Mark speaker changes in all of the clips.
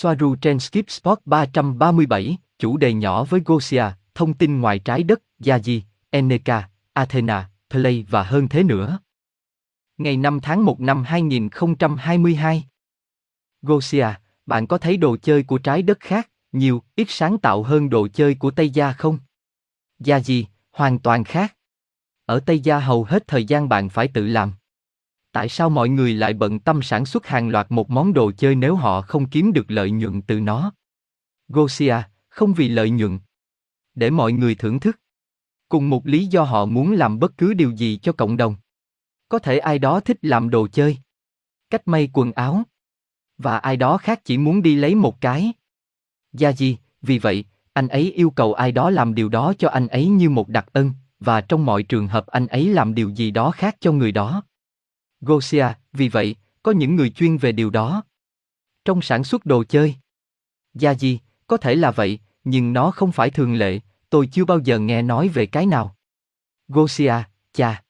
Speaker 1: Soaru trên Skip Spot 337, chủ đề nhỏ với Gosia, thông tin ngoài trái đất, Yaji, Eneka, Athena, Play và hơn thế nữa. Ngày 5 tháng 1 năm 2022 Gosia, bạn có thấy đồ chơi của trái đất khác, nhiều, ít sáng tạo hơn đồ chơi của Tây Gia không? Yaji, hoàn toàn khác. Ở Tây Gia hầu hết thời gian bạn phải tự làm. Tại sao mọi người lại bận tâm sản xuất hàng loạt một món đồ chơi nếu họ không kiếm được lợi nhuận từ nó? Gosia, không vì lợi nhuận. Để mọi người thưởng thức. Cùng một lý do họ muốn làm bất cứ điều gì cho cộng đồng. Có thể ai đó thích làm đồ chơi. Cách may quần áo. Và ai đó khác chỉ muốn đi lấy một cái. Gia gì, vì vậy, anh ấy yêu cầu ai đó làm điều đó cho anh ấy như một đặc ân, và trong mọi trường hợp anh ấy làm điều gì đó khác cho người đó. Gosia, vì vậy, có những người chuyên về điều đó. Trong sản xuất đồ chơi. Gia gì, có thể là vậy, nhưng nó không phải thường lệ, tôi chưa bao giờ nghe nói về cái nào. Gosia, cha.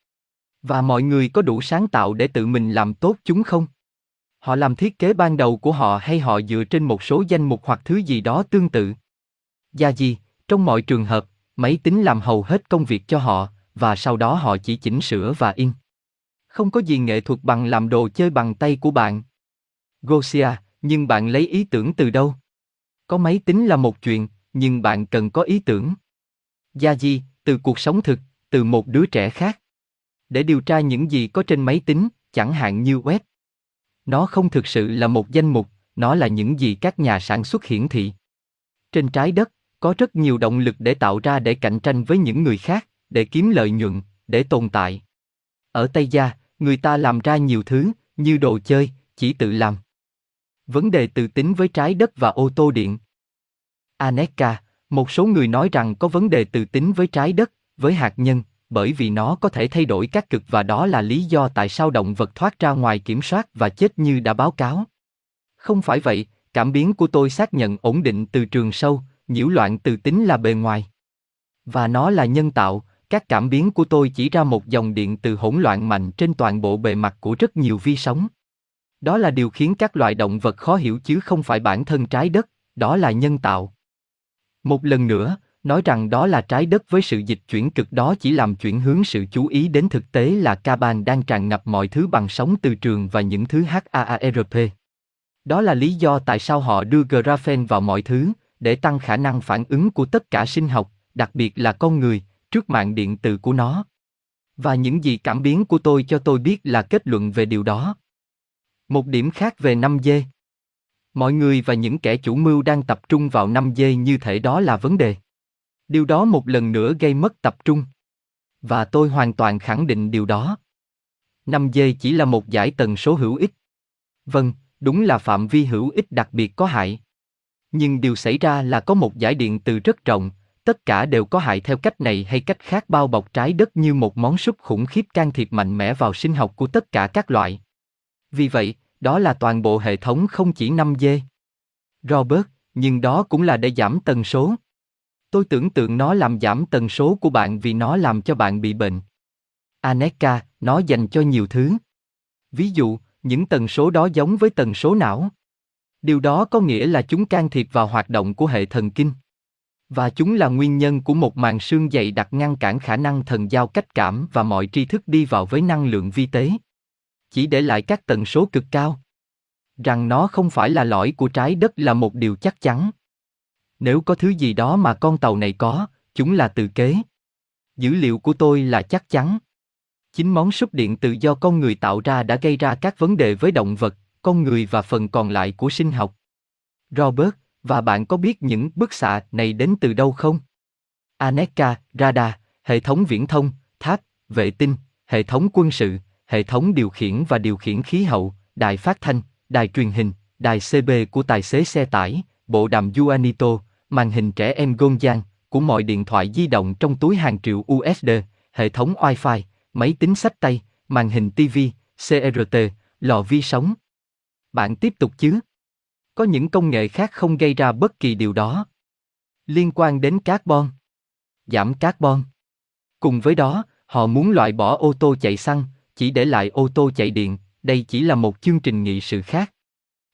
Speaker 1: Và mọi người có đủ sáng tạo để tự mình làm tốt chúng không? Họ làm thiết kế ban đầu của họ hay họ dựa trên một số danh mục hoặc thứ gì đó tương tự? Gia gì, trong mọi trường hợp, máy tính làm hầu hết công việc cho họ, và sau đó họ chỉ chỉnh sửa và in. Không có gì nghệ thuật bằng làm đồ chơi bằng tay của bạn. Gosia, nhưng bạn lấy ý tưởng từ đâu? Có máy tính là một chuyện, nhưng bạn cần có ý tưởng. Gia di, từ cuộc sống thực, từ một đứa trẻ khác. Để điều tra những gì có trên máy tính, chẳng hạn như web. Nó không thực sự là một danh mục, nó là những gì các nhà sản xuất hiển thị. Trên trái đất, có rất nhiều động lực để tạo ra để cạnh tranh với những người khác, để kiếm lợi nhuận, để tồn tại. Ở Tây Gia, người ta làm ra nhiều thứ, như đồ chơi, chỉ tự làm. Vấn đề tự tính với trái đất và ô tô điện. Aneka, một số người nói rằng có vấn đề tự tính với trái đất, với hạt nhân, bởi vì nó có thể thay đổi các cực và đó là lý do tại sao động vật thoát ra ngoài kiểm soát và chết như đã báo cáo. Không phải vậy, cảm biến của tôi xác nhận ổn định từ trường sâu, nhiễu loạn từ tính là bề ngoài. Và nó là nhân tạo, các cảm biến của tôi chỉ ra một dòng điện từ hỗn loạn mạnh trên toàn bộ bề mặt của rất nhiều vi sóng. Đó là điều khiến các loài động vật khó hiểu chứ không phải bản thân trái đất, đó là nhân tạo. Một lần nữa, nói rằng đó là trái đất với sự dịch chuyển cực đó chỉ làm chuyển hướng sự chú ý đến thực tế là Caban đang tràn ngập mọi thứ bằng sóng từ trường và những thứ HAARP. Đó là lý do tại sao họ đưa graphene vào mọi thứ, để tăng khả năng phản ứng của tất cả sinh học, đặc biệt là con người, trước mạng điện từ của nó. Và những gì cảm biến của tôi cho tôi biết là kết luận về điều đó. Một điểm khác về 5G. Mọi người và những kẻ chủ mưu đang tập trung vào 5G như thể đó là vấn đề. Điều đó một lần nữa gây mất tập trung. Và tôi hoàn toàn khẳng định điều đó. 5G chỉ là một giải tần số hữu ích. Vâng, đúng là phạm vi hữu ích đặc biệt có hại. Nhưng điều xảy ra là có một giải điện từ rất rộng, tất cả đều có hại theo cách này hay cách khác bao bọc trái đất như một món súp khủng khiếp can thiệp mạnh mẽ vào sinh học của tất cả các loại. Vì vậy, đó là toàn bộ hệ thống không chỉ 5G. Robert, nhưng đó cũng là để giảm tần số. Tôi tưởng tượng nó làm giảm tần số của bạn vì nó làm cho bạn bị bệnh. Aneka, nó dành cho nhiều thứ. Ví dụ, những tần số đó giống với tần số não. Điều đó có nghĩa là chúng can thiệp vào hoạt động của hệ thần kinh. Và chúng là nguyên nhân của một màn xương dày đặc ngăn cản khả năng thần giao cách cảm và mọi tri thức đi vào với năng lượng vi tế. Chỉ để lại các tần số cực cao. Rằng nó không phải là lõi của trái đất là một điều chắc chắn. Nếu có thứ gì đó mà con tàu này có, chúng là từ kế. Dữ liệu của tôi là chắc chắn. Chính món súp điện tự do con người tạo ra đã gây ra các vấn đề với động vật, con người và phần còn lại của sinh học. Robert, và bạn có biết những bức xạ này đến từ đâu không? Aneka, radar, hệ thống viễn thông, tháp, vệ tinh, hệ thống quân sự, hệ thống điều khiển và điều khiển khí hậu, đài phát thanh, đài truyền hình, đài CB của tài xế xe tải, bộ đàm Juanito, màn hình trẻ em Gonjan, của mọi điện thoại di động trong túi hàng triệu USD, hệ thống Wi-Fi, máy tính sách tay, màn hình TV, CRT, e lò vi sóng. Bạn tiếp tục chứ? Có những công nghệ khác không gây ra bất kỳ điều đó. Liên quan đến carbon. Giảm carbon. Cùng với đó, họ muốn loại bỏ ô tô chạy xăng, chỉ để lại ô tô chạy điện, đây chỉ là một chương trình nghị sự khác.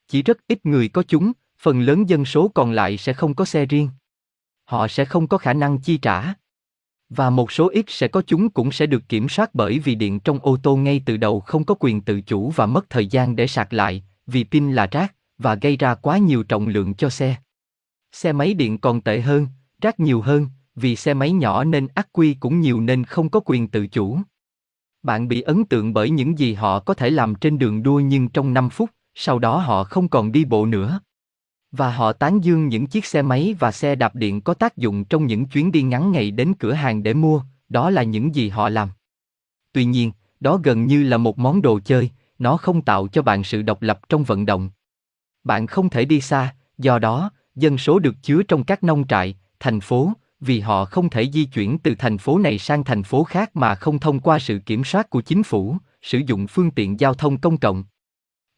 Speaker 1: Chỉ rất ít người có chúng, phần lớn dân số còn lại sẽ không có xe riêng. Họ sẽ không có khả năng chi trả. Và một số ít sẽ có chúng cũng sẽ được kiểm soát bởi vì điện trong ô tô ngay từ đầu không có quyền tự chủ và mất thời gian để sạc lại, vì pin là rác, và gây ra quá nhiều trọng lượng cho xe. Xe máy điện còn tệ hơn, rác nhiều hơn, vì xe máy nhỏ nên ắc quy cũng nhiều nên không có quyền tự chủ. Bạn bị ấn tượng bởi những gì họ có thể làm trên đường đua nhưng trong 5 phút, sau đó họ không còn đi bộ nữa. Và họ tán dương những chiếc xe máy và xe đạp điện có tác dụng trong những chuyến đi ngắn ngày đến cửa hàng để mua, đó là những gì họ làm. Tuy nhiên, đó gần như là một món đồ chơi, nó không tạo cho bạn sự độc lập trong vận động. Bạn không thể đi xa, do đó, dân số được chứa trong các nông trại, thành phố, vì họ không thể di chuyển từ thành phố này sang thành phố khác mà không thông qua sự kiểm soát của chính phủ, sử dụng phương tiện giao thông công cộng.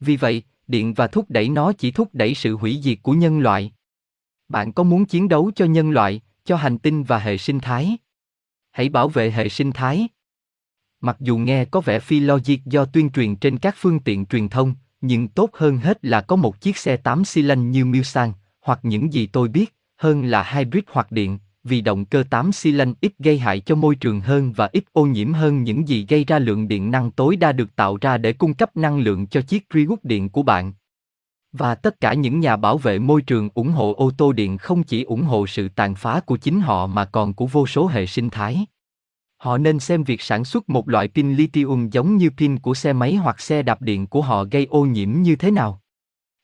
Speaker 1: Vì vậy, điện và thúc đẩy nó chỉ thúc đẩy sự hủy diệt của nhân loại. Bạn có muốn chiến đấu cho nhân loại, cho hành tinh và hệ sinh thái? Hãy bảo vệ hệ sinh thái. Mặc dù nghe có vẻ phi logic do tuyên truyền trên các phương tiện truyền thông, nhưng tốt hơn hết là có một chiếc xe 8 xi lanh như Mustang, hoặc những gì tôi biết, hơn là hybrid hoặc điện, vì động cơ 8 xi lanh ít gây hại cho môi trường hơn và ít ô nhiễm hơn những gì gây ra lượng điện năng tối đa được tạo ra để cung cấp năng lượng cho chiếc Prius điện của bạn. Và tất cả những nhà bảo vệ môi trường ủng hộ ô tô điện không chỉ ủng hộ sự tàn phá của chính họ mà còn của vô số hệ sinh thái. Họ nên xem việc sản xuất một loại pin lithium giống như pin của xe máy hoặc xe đạp điện của họ gây ô nhiễm như thế nào.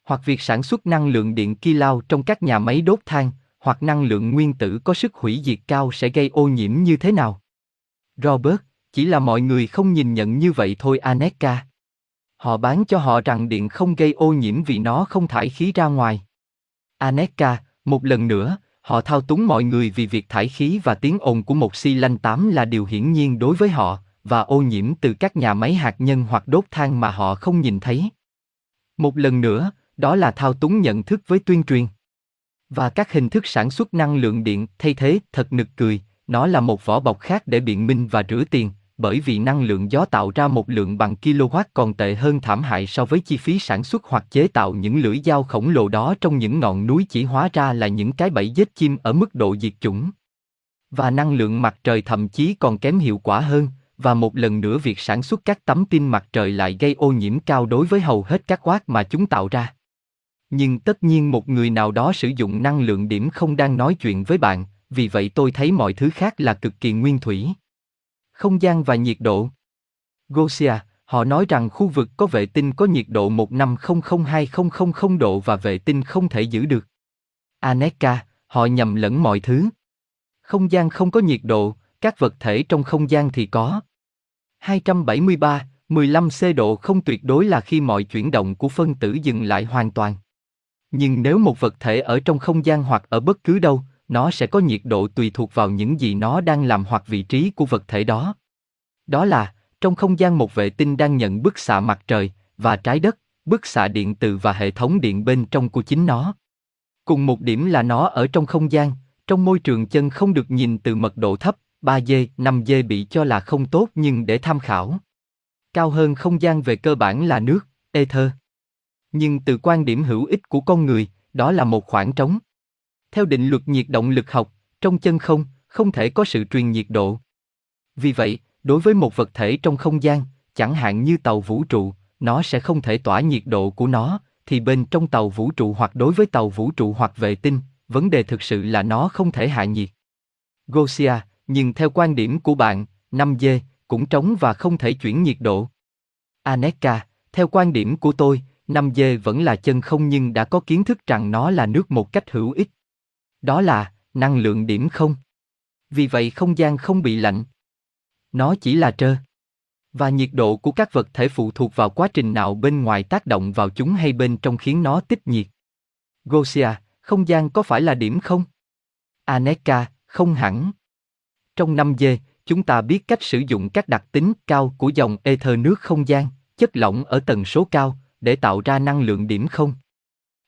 Speaker 1: Hoặc việc sản xuất năng lượng điện kilau trong các nhà máy đốt than, hoặc năng lượng nguyên tử có sức hủy diệt cao sẽ gây ô nhiễm như thế nào? Robert, chỉ là mọi người không nhìn nhận như vậy thôi Aneka. Họ bán cho họ rằng điện không gây ô nhiễm vì nó không thải khí ra ngoài. Aneka, một lần nữa, họ thao túng mọi người vì việc thải khí và tiếng ồn của một xi lanh tám là điều hiển nhiên đối với họ, và ô nhiễm từ các nhà máy hạt nhân hoặc đốt than mà họ không nhìn thấy. Một lần nữa, đó là thao túng nhận thức với tuyên truyền. Và các hình thức sản xuất năng lượng điện thay thế thật nực cười, nó là một vỏ bọc khác để biện minh và rửa tiền, bởi vì năng lượng gió tạo ra một lượng bằng kW còn tệ hơn thảm hại so với chi phí sản xuất hoặc chế tạo những lưỡi dao khổng lồ đó trong những ngọn núi chỉ hóa ra là những cái bẫy giết chim ở mức độ diệt chủng. Và năng lượng mặt trời thậm chí còn kém hiệu quả hơn, và một lần nữa việc sản xuất các tấm pin mặt trời lại gây ô nhiễm cao đối với hầu hết các quát mà chúng tạo ra nhưng tất nhiên một người nào đó sử dụng năng lượng điểm không đang nói chuyện với bạn, vì vậy tôi thấy mọi thứ khác là cực kỳ nguyên thủy. Không gian và nhiệt độ. Gosia, họ nói rằng khu vực có vệ tinh có nhiệt độ 1500200 độ và vệ tinh không thể giữ được. Aneka, họ nhầm lẫn mọi thứ. Không gian không có nhiệt độ, các vật thể trong không gian thì có. 273, 15 C độ không tuyệt đối là khi mọi chuyển động của phân tử dừng lại hoàn toàn. Nhưng nếu một vật thể ở trong không gian hoặc ở bất cứ đâu, nó sẽ có nhiệt độ tùy thuộc vào những gì nó đang làm hoặc vị trí của vật thể đó. Đó là, trong không gian một vệ tinh đang nhận bức xạ mặt trời và trái đất, bức xạ điện từ và hệ thống điện bên trong của chính nó. Cùng một điểm là nó ở trong không gian, trong môi trường chân không được nhìn từ mật độ thấp, 3G, 5G bị cho là không tốt nhưng để tham khảo. Cao hơn không gian về cơ bản là nước, ether. Nhưng từ quan điểm hữu ích của con người, đó là một khoảng trống. Theo định luật nhiệt động lực học, trong chân không, không thể có sự truyền nhiệt độ. Vì vậy, đối với một vật thể trong không gian, chẳng hạn như tàu vũ trụ, nó sẽ không thể tỏa nhiệt độ của nó, thì bên trong tàu vũ trụ hoặc đối với tàu vũ trụ hoặc vệ tinh, vấn đề thực sự là nó không thể hạ nhiệt. Gosia, nhưng theo quan điểm của bạn, 5G cũng trống và không thể chuyển nhiệt độ. Aneka, theo quan điểm của tôi, 5G vẫn là chân không nhưng đã có kiến thức rằng nó là nước một cách hữu ích. Đó là năng lượng điểm không. Vì vậy không gian không bị lạnh. Nó chỉ là trơ. Và nhiệt độ của các vật thể phụ thuộc vào quá trình nào bên ngoài tác động vào chúng hay bên trong khiến nó tích nhiệt. Gosia, không gian có phải là điểm không? Aneka, không hẳn. Trong năm d chúng ta biết cách sử dụng các đặc tính cao của dòng ether nước không gian, chất lỏng ở tần số cao, để tạo ra năng lượng điểm không.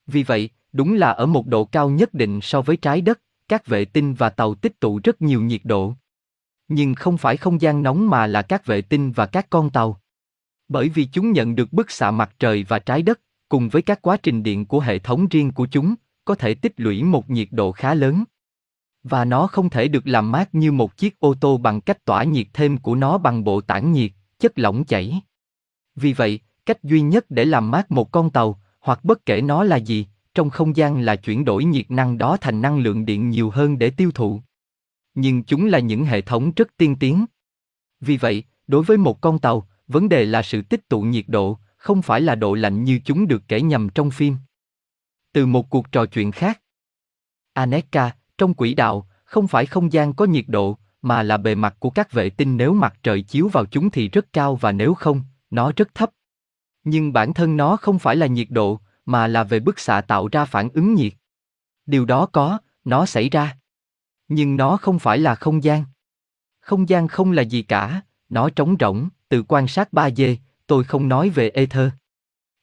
Speaker 1: Vì vậy, đúng là ở một độ cao nhất định so với trái đất, các vệ tinh và tàu tích tụ rất nhiều nhiệt độ. Nhưng không phải không gian nóng mà là các vệ tinh và các con tàu. Bởi vì chúng nhận được bức xạ mặt trời và trái đất, cùng với các quá trình điện của hệ thống riêng của chúng, có thể tích lũy một nhiệt độ khá lớn. Và nó không thể được làm mát như một chiếc ô tô bằng cách tỏa nhiệt thêm của nó bằng bộ tản nhiệt, chất lỏng chảy. Vì vậy, cách duy nhất để làm mát một con tàu, hoặc bất kể nó là gì, trong không gian là chuyển đổi nhiệt năng đó thành năng lượng điện nhiều hơn để tiêu thụ. Nhưng chúng là những hệ thống rất tiên tiến. Vì vậy, đối với một con tàu, vấn đề là sự tích tụ nhiệt độ, không phải là độ lạnh như chúng được kể nhầm trong phim. Từ một cuộc trò chuyện khác. Aneka, trong quỹ đạo, không phải không gian có nhiệt độ, mà là bề mặt của các vệ tinh nếu mặt trời chiếu vào chúng thì rất cao và nếu không, nó rất thấp. Nhưng bản thân nó không phải là nhiệt độ, mà là về bức xạ tạo ra phản ứng nhiệt. Điều đó có, nó xảy ra. Nhưng nó không phải là không gian. Không gian không là gì cả, nó trống rỗng, từ quan sát 3D, tôi không nói về ether.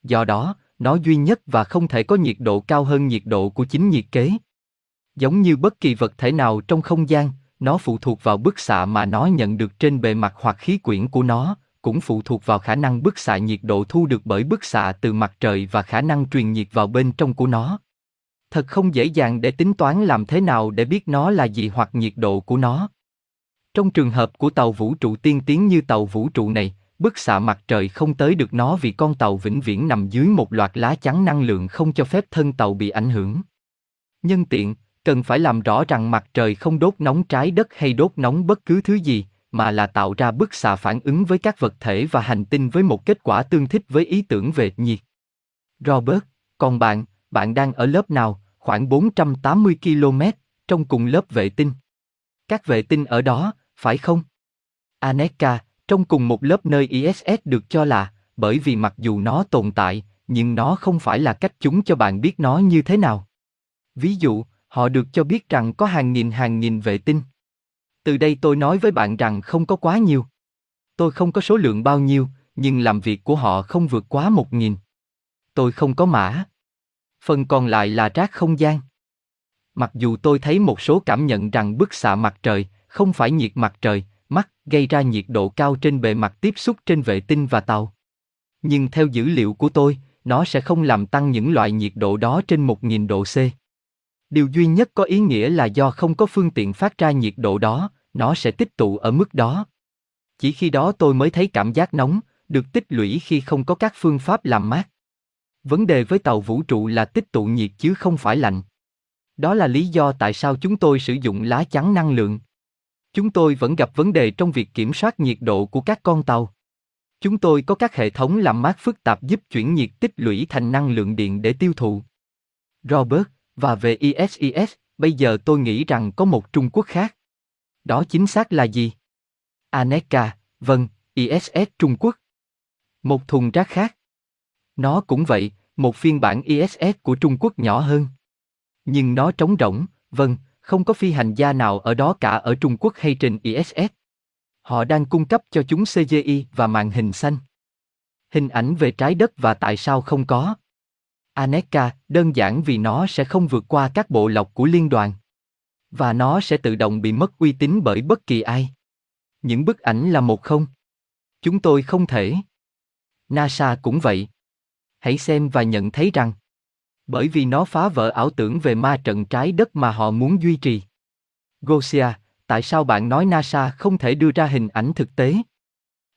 Speaker 1: Do đó, nó duy nhất và không thể có nhiệt độ cao hơn nhiệt độ của chính nhiệt kế. Giống như bất kỳ vật thể nào trong không gian, nó phụ thuộc vào bức xạ mà nó nhận được trên bề mặt hoặc khí quyển của nó, cũng phụ thuộc vào khả năng bức xạ nhiệt độ thu được bởi bức xạ từ mặt trời và khả năng truyền nhiệt vào bên trong của nó. Thật không dễ dàng để tính toán làm thế nào để biết nó là gì hoặc nhiệt độ của nó. Trong trường hợp của tàu vũ trụ tiên tiến như tàu vũ trụ này, bức xạ mặt trời không tới được nó vì con tàu vĩnh viễn nằm dưới một loạt lá chắn năng lượng không cho phép thân tàu bị ảnh hưởng. Nhân tiện, cần phải làm rõ rằng mặt trời không đốt nóng trái đất hay đốt nóng bất cứ thứ gì, mà là tạo ra bức xạ phản ứng với các vật thể và hành tinh với một kết quả tương thích với ý tưởng về nhiệt. Robert, còn bạn, bạn đang ở lớp nào, khoảng 480 km, trong cùng lớp vệ tinh. Các vệ tinh ở đó, phải không? Aneka, trong cùng một lớp nơi ISS được cho là, bởi vì mặc dù nó tồn tại, nhưng nó không phải là cách chúng cho bạn biết nó như thế nào. Ví dụ, họ được cho biết rằng có hàng nghìn hàng nghìn vệ tinh. Từ đây tôi nói với bạn rằng không có quá nhiều. Tôi không có số lượng bao nhiêu, nhưng làm việc của họ không vượt quá một nghìn. Tôi không có mã. Phần còn lại là rác không gian. Mặc dù tôi thấy một số cảm nhận rằng bức xạ mặt trời, không phải nhiệt mặt trời, mắt, gây ra nhiệt độ cao trên bề mặt tiếp xúc trên vệ tinh và tàu. Nhưng theo dữ liệu của tôi, nó sẽ không làm tăng những loại nhiệt độ đó trên 1.000 độ C. Điều duy nhất có ý nghĩa là do không có phương tiện phát ra nhiệt độ đó, nó sẽ tích tụ ở mức đó. Chỉ khi đó tôi mới thấy cảm giác nóng, được tích lũy khi không có các phương pháp làm mát. Vấn đề với tàu vũ trụ là tích tụ nhiệt chứ không phải lạnh. Đó là lý do tại sao chúng tôi sử dụng lá chắn năng lượng. Chúng tôi vẫn gặp vấn đề trong việc kiểm soát nhiệt độ của các con tàu. Chúng tôi có các hệ thống làm mát phức tạp giúp chuyển nhiệt tích lũy thành năng lượng điện để tiêu thụ. Robert, và về ISIS, bây giờ tôi nghĩ rằng có một Trung Quốc khác. Đó chính xác là gì? Aneka, vâng, ISS Trung Quốc. Một thùng rác khác. Nó cũng vậy, một phiên bản ISS của Trung Quốc nhỏ hơn. Nhưng nó trống rỗng, vâng, không có phi hành gia nào ở đó cả ở Trung Quốc hay trên ISS. Họ đang cung cấp cho chúng CGI và màn hình xanh. Hình ảnh về trái đất và tại sao không có. Aneka, đơn giản vì nó sẽ không vượt qua các bộ lọc của liên đoàn. Và nó sẽ tự động bị mất uy tín bởi bất kỳ ai. Những bức ảnh là một không. Chúng tôi không thể. NASA cũng vậy. Hãy xem và nhận thấy rằng bởi vì nó phá vỡ ảo tưởng về ma trận trái đất mà họ muốn duy trì. Gosia, tại sao bạn nói NASA không thể đưa ra hình ảnh thực tế?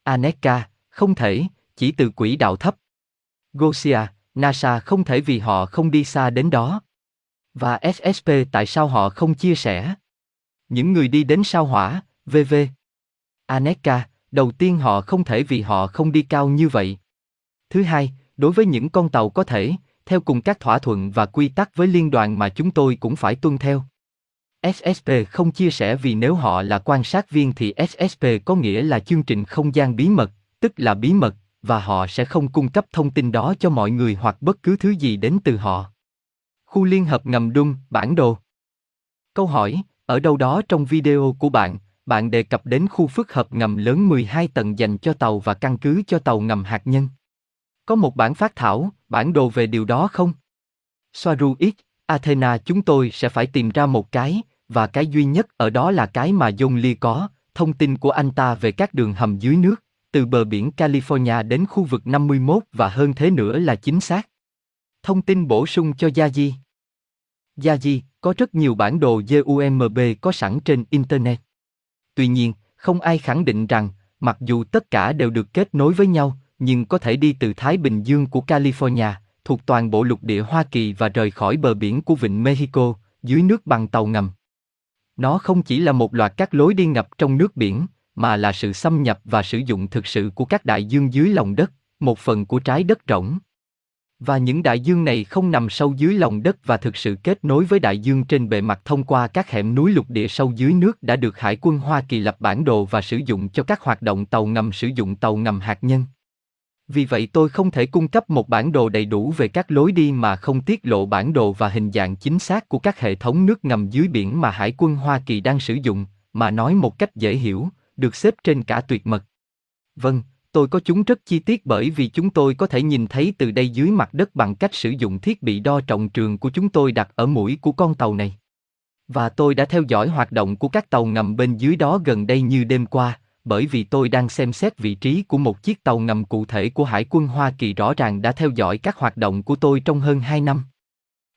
Speaker 1: Aneka, không thể, chỉ từ quỹ đạo thấp. Gosia, NASA không thể vì họ không đi xa đến đó. Và SSP tại sao họ không chia sẻ? Những người đi đến sao hỏa, VV. Aneka, đầu tiên họ không thể vì họ không đi cao như vậy. Thứ hai, đối với những con tàu có thể, theo cùng các thỏa thuận và quy tắc với liên đoàn mà chúng tôi cũng phải tuân theo. SSP không chia sẻ vì nếu họ là quan sát viên thì SSP có nghĩa là chương trình không gian bí mật, tức là bí mật, và họ sẽ không cung cấp thông tin đó cho mọi người hoặc bất cứ thứ gì đến từ họ. Khu liên hợp ngầm đun, bản đồ. Câu hỏi, ở đâu đó trong video của bạn, bạn đề cập đến khu phức hợp ngầm lớn 12 tầng dành cho tàu và căn cứ cho tàu ngầm hạt nhân. Có một bản phát thảo, bản đồ về điều đó không? Soaru X, Athena chúng tôi sẽ phải tìm ra một cái, và cái duy nhất ở đó là cái mà John Lee có, thông tin của anh ta về các đường hầm dưới nước từ bờ biển California đến khu vực 51 và hơn thế nữa là chính xác. Thông tin bổ sung cho Gia Di. Gia Di, có rất nhiều bản đồ GUMB có sẵn trên Internet. Tuy nhiên, không ai khẳng định rằng, mặc dù tất cả đều được kết nối với nhau, nhưng có thể đi từ Thái Bình Dương của California, thuộc toàn bộ lục địa Hoa Kỳ và rời khỏi bờ biển của vịnh Mexico, dưới nước bằng tàu ngầm. Nó không chỉ là một loạt các lối đi ngập trong nước biển, mà là sự xâm nhập và sử dụng thực sự của các đại dương dưới lòng đất, một phần của trái đất rỗng. Và những đại dương này không nằm sâu dưới lòng đất và thực sự kết nối với đại dương trên bề mặt thông qua các hẻm núi lục địa sâu dưới nước đã được Hải quân Hoa Kỳ lập bản đồ và sử dụng cho các hoạt động tàu ngầm sử dụng tàu ngầm hạt nhân. Vì vậy tôi không thể cung cấp một bản đồ đầy đủ về các lối đi mà không tiết lộ bản đồ và hình dạng chính xác của các hệ thống nước ngầm dưới biển mà Hải quân Hoa Kỳ đang sử dụng, mà nói một cách dễ hiểu, được xếp trên cả tuyệt mật. Vâng, tôi có chúng rất chi tiết bởi vì chúng tôi có thể nhìn thấy từ đây dưới mặt đất bằng cách sử dụng thiết bị đo trọng trường của chúng tôi đặt ở mũi của con tàu này. Và tôi đã theo dõi hoạt động của các tàu ngầm bên dưới đó gần đây như đêm qua, bởi vì tôi đang xem xét vị trí của một chiếc tàu ngầm cụ thể của Hải quân Hoa Kỳ rõ ràng đã theo dõi các hoạt động của tôi trong hơn 2 năm.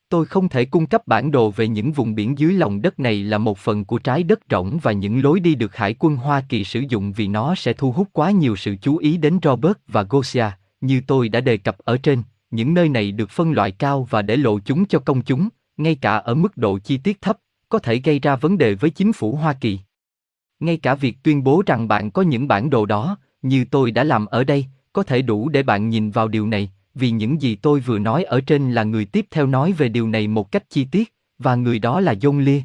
Speaker 1: Tôi không thể cung cấp bản đồ về những vùng biển dưới lòng đất này là một phần của trái đất rỗng và những lối đi được Hải quân Hoa Kỳ sử dụng vì nó sẽ thu hút quá nhiều sự chú ý đến Robert và Gosia, như tôi đã đề cập ở trên, những nơi này được phân loại cao và để lộ chúng cho công chúng, ngay cả ở mức độ chi tiết thấp, có thể gây ra vấn đề với chính phủ Hoa Kỳ. Ngay cả việc tuyên bố rằng bạn có những bản đồ đó, như tôi đã làm ở đây, có thể đủ để bạn nhìn vào điều này, vì những gì tôi vừa nói ở trên là người tiếp theo nói về điều này một cách chi tiết, và người đó là John Lee.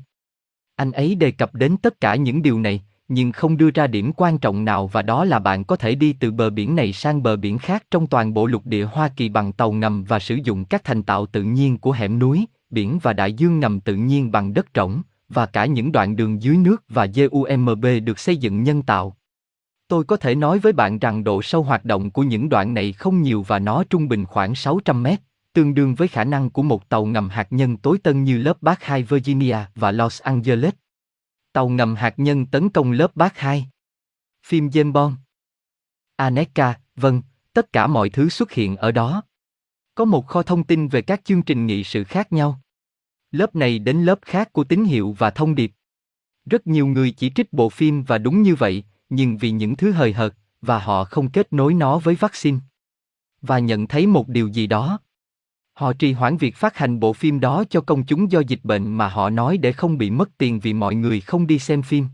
Speaker 1: Anh ấy đề cập đến tất cả những điều này, nhưng không đưa ra điểm quan trọng nào và đó là bạn có thể đi từ bờ biển này sang bờ biển khác trong toàn bộ lục địa Hoa Kỳ bằng tàu ngầm và sử dụng các thành tạo tự nhiên của hẻm núi, biển và đại dương ngầm tự nhiên bằng đất rỗng, và cả những đoạn đường dưới nước và GUMB được xây dựng nhân tạo. Tôi có thể nói với bạn rằng độ sâu hoạt động của những đoạn này không nhiều và nó trung bình khoảng 600 mét, tương đương với khả năng của một tàu ngầm hạt nhân tối tân như lớp Bác 2 Virginia và Los Angeles. Tàu ngầm hạt nhân tấn công lớp Bác 2. Phim James Bond. Aneka, vâng, tất cả mọi thứ xuất hiện ở đó. Có một kho thông tin về các chương trình nghị sự khác nhau. Lớp này đến lớp khác của tín hiệu và thông điệp. Rất nhiều người chỉ trích bộ phim và đúng như vậy, nhưng vì những thứ hời hợt, và họ không kết nối nó với vaccine. Và nhận thấy một điều gì đó. Họ trì hoãn việc phát hành bộ phim đó cho công chúng do dịch bệnh mà họ nói để không bị mất tiền vì mọi người không đi xem phim.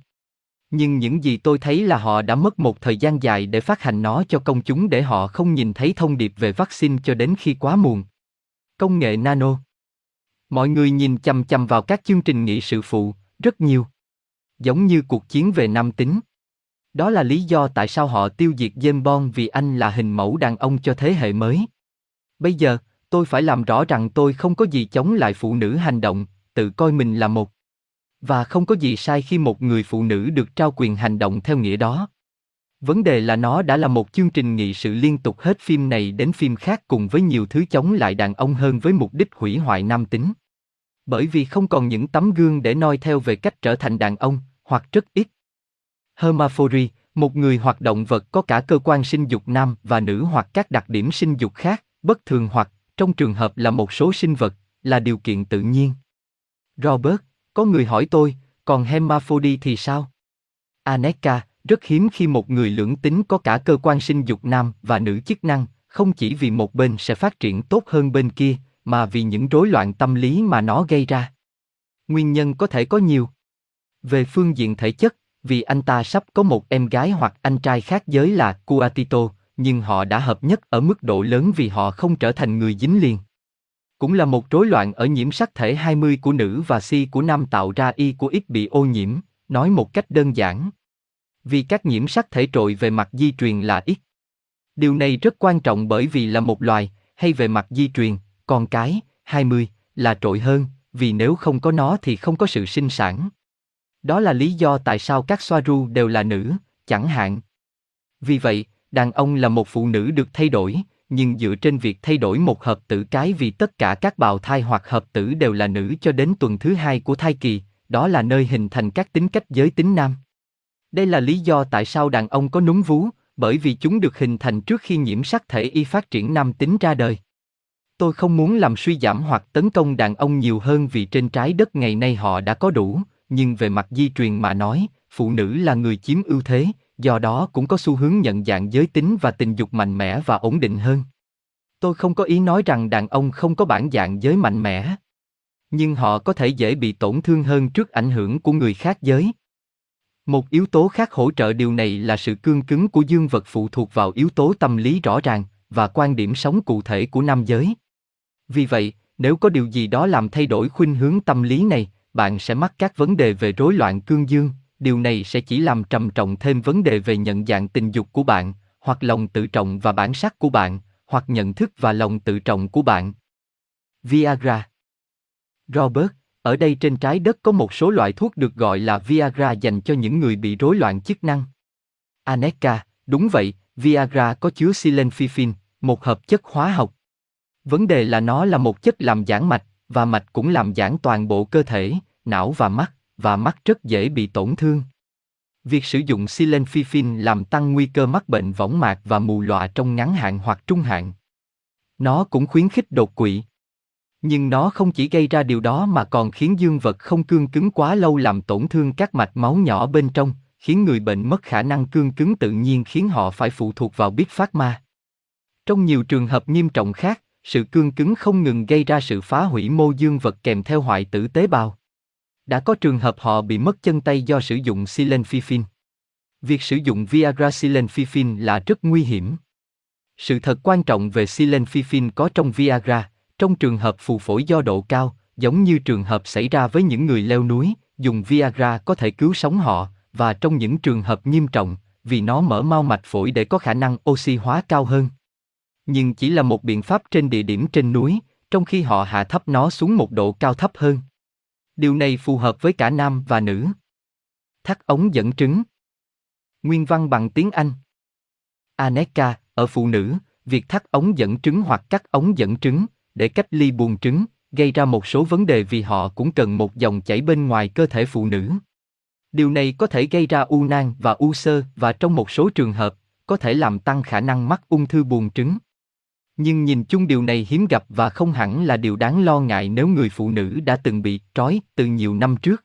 Speaker 1: Nhưng những gì tôi thấy là họ đã mất một thời gian dài để phát hành nó cho công chúng để họ không nhìn thấy thông điệp về vaccine cho đến khi quá muộn. Công nghệ nano Mọi người nhìn chăm chăm vào các chương trình nghị sự phụ, rất nhiều. Giống như cuộc chiến về nam tính. Đó là lý do tại sao họ tiêu diệt James Bond vì anh là hình mẫu đàn ông cho thế hệ mới. Bây giờ, tôi phải làm rõ rằng tôi không có gì chống lại phụ nữ hành động, tự coi mình là một. Và không có gì sai khi một người phụ nữ được trao quyền hành động theo nghĩa đó. Vấn đề là nó đã là một chương trình nghị sự liên tục hết phim này đến phim khác cùng với nhiều thứ chống lại đàn ông hơn với mục đích hủy hoại nam tính. Bởi vì không còn những tấm gương để noi theo về cách trở thành đàn ông, hoặc rất ít. Hermaphori, một người hoặc động vật có cả cơ quan sinh dục nam và nữ hoặc các đặc điểm sinh dục khác, bất thường hoặc, trong trường hợp là một số sinh vật, là điều kiện tự nhiên. Robert, có người hỏi tôi, còn hermaphrodite thì sao? Aneka, rất hiếm khi một người lưỡng tính có cả cơ quan sinh dục nam và nữ chức năng, không chỉ vì một bên sẽ phát triển tốt hơn bên kia, mà vì những rối loạn tâm lý mà nó gây ra. Nguyên nhân có thể có nhiều. Về phương diện thể chất, vì anh ta sắp có một em gái hoặc anh trai khác giới là Cuatito, nhưng họ đã hợp nhất ở mức độ lớn vì họ không trở thành người dính liền. Cũng là một rối loạn ở nhiễm sắc thể 20 của nữ và si của nam tạo ra y của ít bị ô nhiễm, nói một cách đơn giản. Vì các nhiễm sắc thể trội về mặt di truyền là ít. Điều này rất quan trọng bởi vì là một loài, hay về mặt di truyền, con cái, 20, là trội hơn, vì nếu không có nó thì không có sự sinh sản. Đó là lý do tại sao các xoa ru đều là nữ, chẳng hạn. Vì vậy, đàn ông là một phụ nữ được thay đổi, nhưng dựa trên việc thay đổi một hợp tử cái vì tất cả các bào thai hoặc hợp tử đều là nữ cho đến tuần thứ hai của thai kỳ, đó là nơi hình thành các tính cách giới tính nam. Đây là lý do tại sao đàn ông có núm vú, bởi vì chúng được hình thành trước khi nhiễm sắc thể y phát triển nam tính ra đời. Tôi không muốn làm suy giảm hoặc tấn công đàn ông nhiều hơn vì trên trái đất ngày nay họ đã có đủ, nhưng về mặt di truyền mà nói, phụ nữ là người chiếm ưu thế, do đó cũng có xu hướng nhận dạng giới tính và tình dục mạnh mẽ và ổn định hơn. Tôi không có ý nói rằng đàn ông không có bản dạng giới mạnh mẽ. Nhưng họ có thể dễ bị tổn thương hơn trước ảnh hưởng của người khác giới. Một yếu tố khác hỗ trợ điều này là sự cương cứng của dương vật phụ thuộc vào yếu tố tâm lý rõ ràng và quan điểm sống cụ thể của nam giới. Vì vậy, nếu có điều gì đó làm thay đổi khuynh hướng tâm lý này, bạn sẽ mắc các vấn đề về rối loạn cương dương, điều này sẽ chỉ làm trầm trọng thêm vấn đề về nhận dạng tình dục của bạn, hoặc lòng tự trọng và bản sắc của bạn, hoặc nhận thức và lòng tự trọng của bạn. Viagra Robert, ở đây trên trái đất có một số loại thuốc được gọi là Viagra dành cho những người bị rối loạn chức năng. Aneka, đúng vậy, Viagra có chứa silenfifin, một hợp chất hóa học. Vấn đề là nó là một chất làm giãn mạch, và mạch cũng làm giãn toàn bộ cơ thể, não và mắt, và mắt rất dễ bị tổn thương. Việc sử dụng silenfifin làm tăng nguy cơ mắc bệnh võng mạc và mù lòa trong ngắn hạn hoặc trung hạn. Nó cũng khuyến khích đột quỵ. Nhưng nó không chỉ gây ra điều đó mà còn khiến dương vật không cương cứng quá lâu làm tổn thương các mạch máu nhỏ bên trong, khiến người bệnh mất khả năng cương cứng tự nhiên khiến họ phải phụ thuộc vào biết phát ma. Trong nhiều trường hợp nghiêm trọng khác, sự cương cứng không ngừng gây ra sự phá hủy mô dương vật kèm theo hoại tử tế bào. Đã có trường hợp họ bị mất chân tay do sử dụng silenfifin. Việc sử dụng Viagra silenfifin là rất nguy hiểm. Sự thật quan trọng về silenfifin có trong Viagra, trong trường hợp phù phổi do độ cao, giống như trường hợp xảy ra với những người leo núi, dùng Viagra có thể cứu sống họ, và trong những trường hợp nghiêm trọng, vì nó mở mau mạch phổi để có khả năng oxy hóa cao hơn. Nhưng chỉ là một biện pháp trên địa điểm trên núi, trong khi họ hạ thấp nó xuống một độ cao thấp hơn. Điều này phù hợp với cả nam và nữ. Thắt ống dẫn trứng. Nguyên văn bằng tiếng Anh. Aneka, ở phụ nữ, việc thắt ống dẫn trứng hoặc cắt ống dẫn trứng, để cách ly buồng trứng, gây ra một số vấn đề vì họ cũng cần một dòng chảy bên ngoài cơ thể phụ nữ. Điều này có thể gây ra u nang và u sơ và trong một số trường hợp, có thể làm tăng khả năng mắc ung thư buồng trứng. Nhưng nhìn chung điều này hiếm gặp và không hẳn là điều đáng lo ngại nếu người phụ nữ đã từng bị trói từ nhiều năm trước.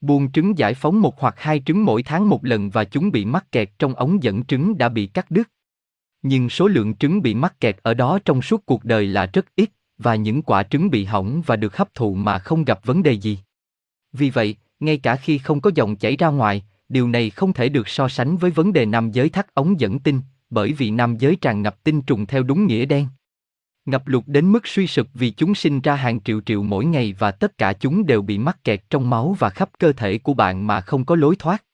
Speaker 1: Buồn trứng giải phóng một hoặc hai trứng mỗi tháng một lần và chúng bị mắc kẹt trong ống dẫn trứng đã bị cắt đứt. Nhưng số lượng trứng bị mắc kẹt ở đó trong suốt cuộc đời là rất ít, và những quả trứng bị hỏng và được hấp thụ mà không gặp vấn đề gì. Vì vậy, ngay cả khi không có dòng chảy ra ngoài, điều này không thể được so sánh với vấn đề nam giới thắt ống dẫn tinh, bởi vì nam giới tràn ngập tinh trùng theo đúng nghĩa đen. Ngập lụt đến mức suy sụp vì chúng sinh ra hàng triệu triệu mỗi ngày và tất cả chúng đều bị mắc kẹt trong máu và khắp cơ thể của bạn mà không có lối thoát.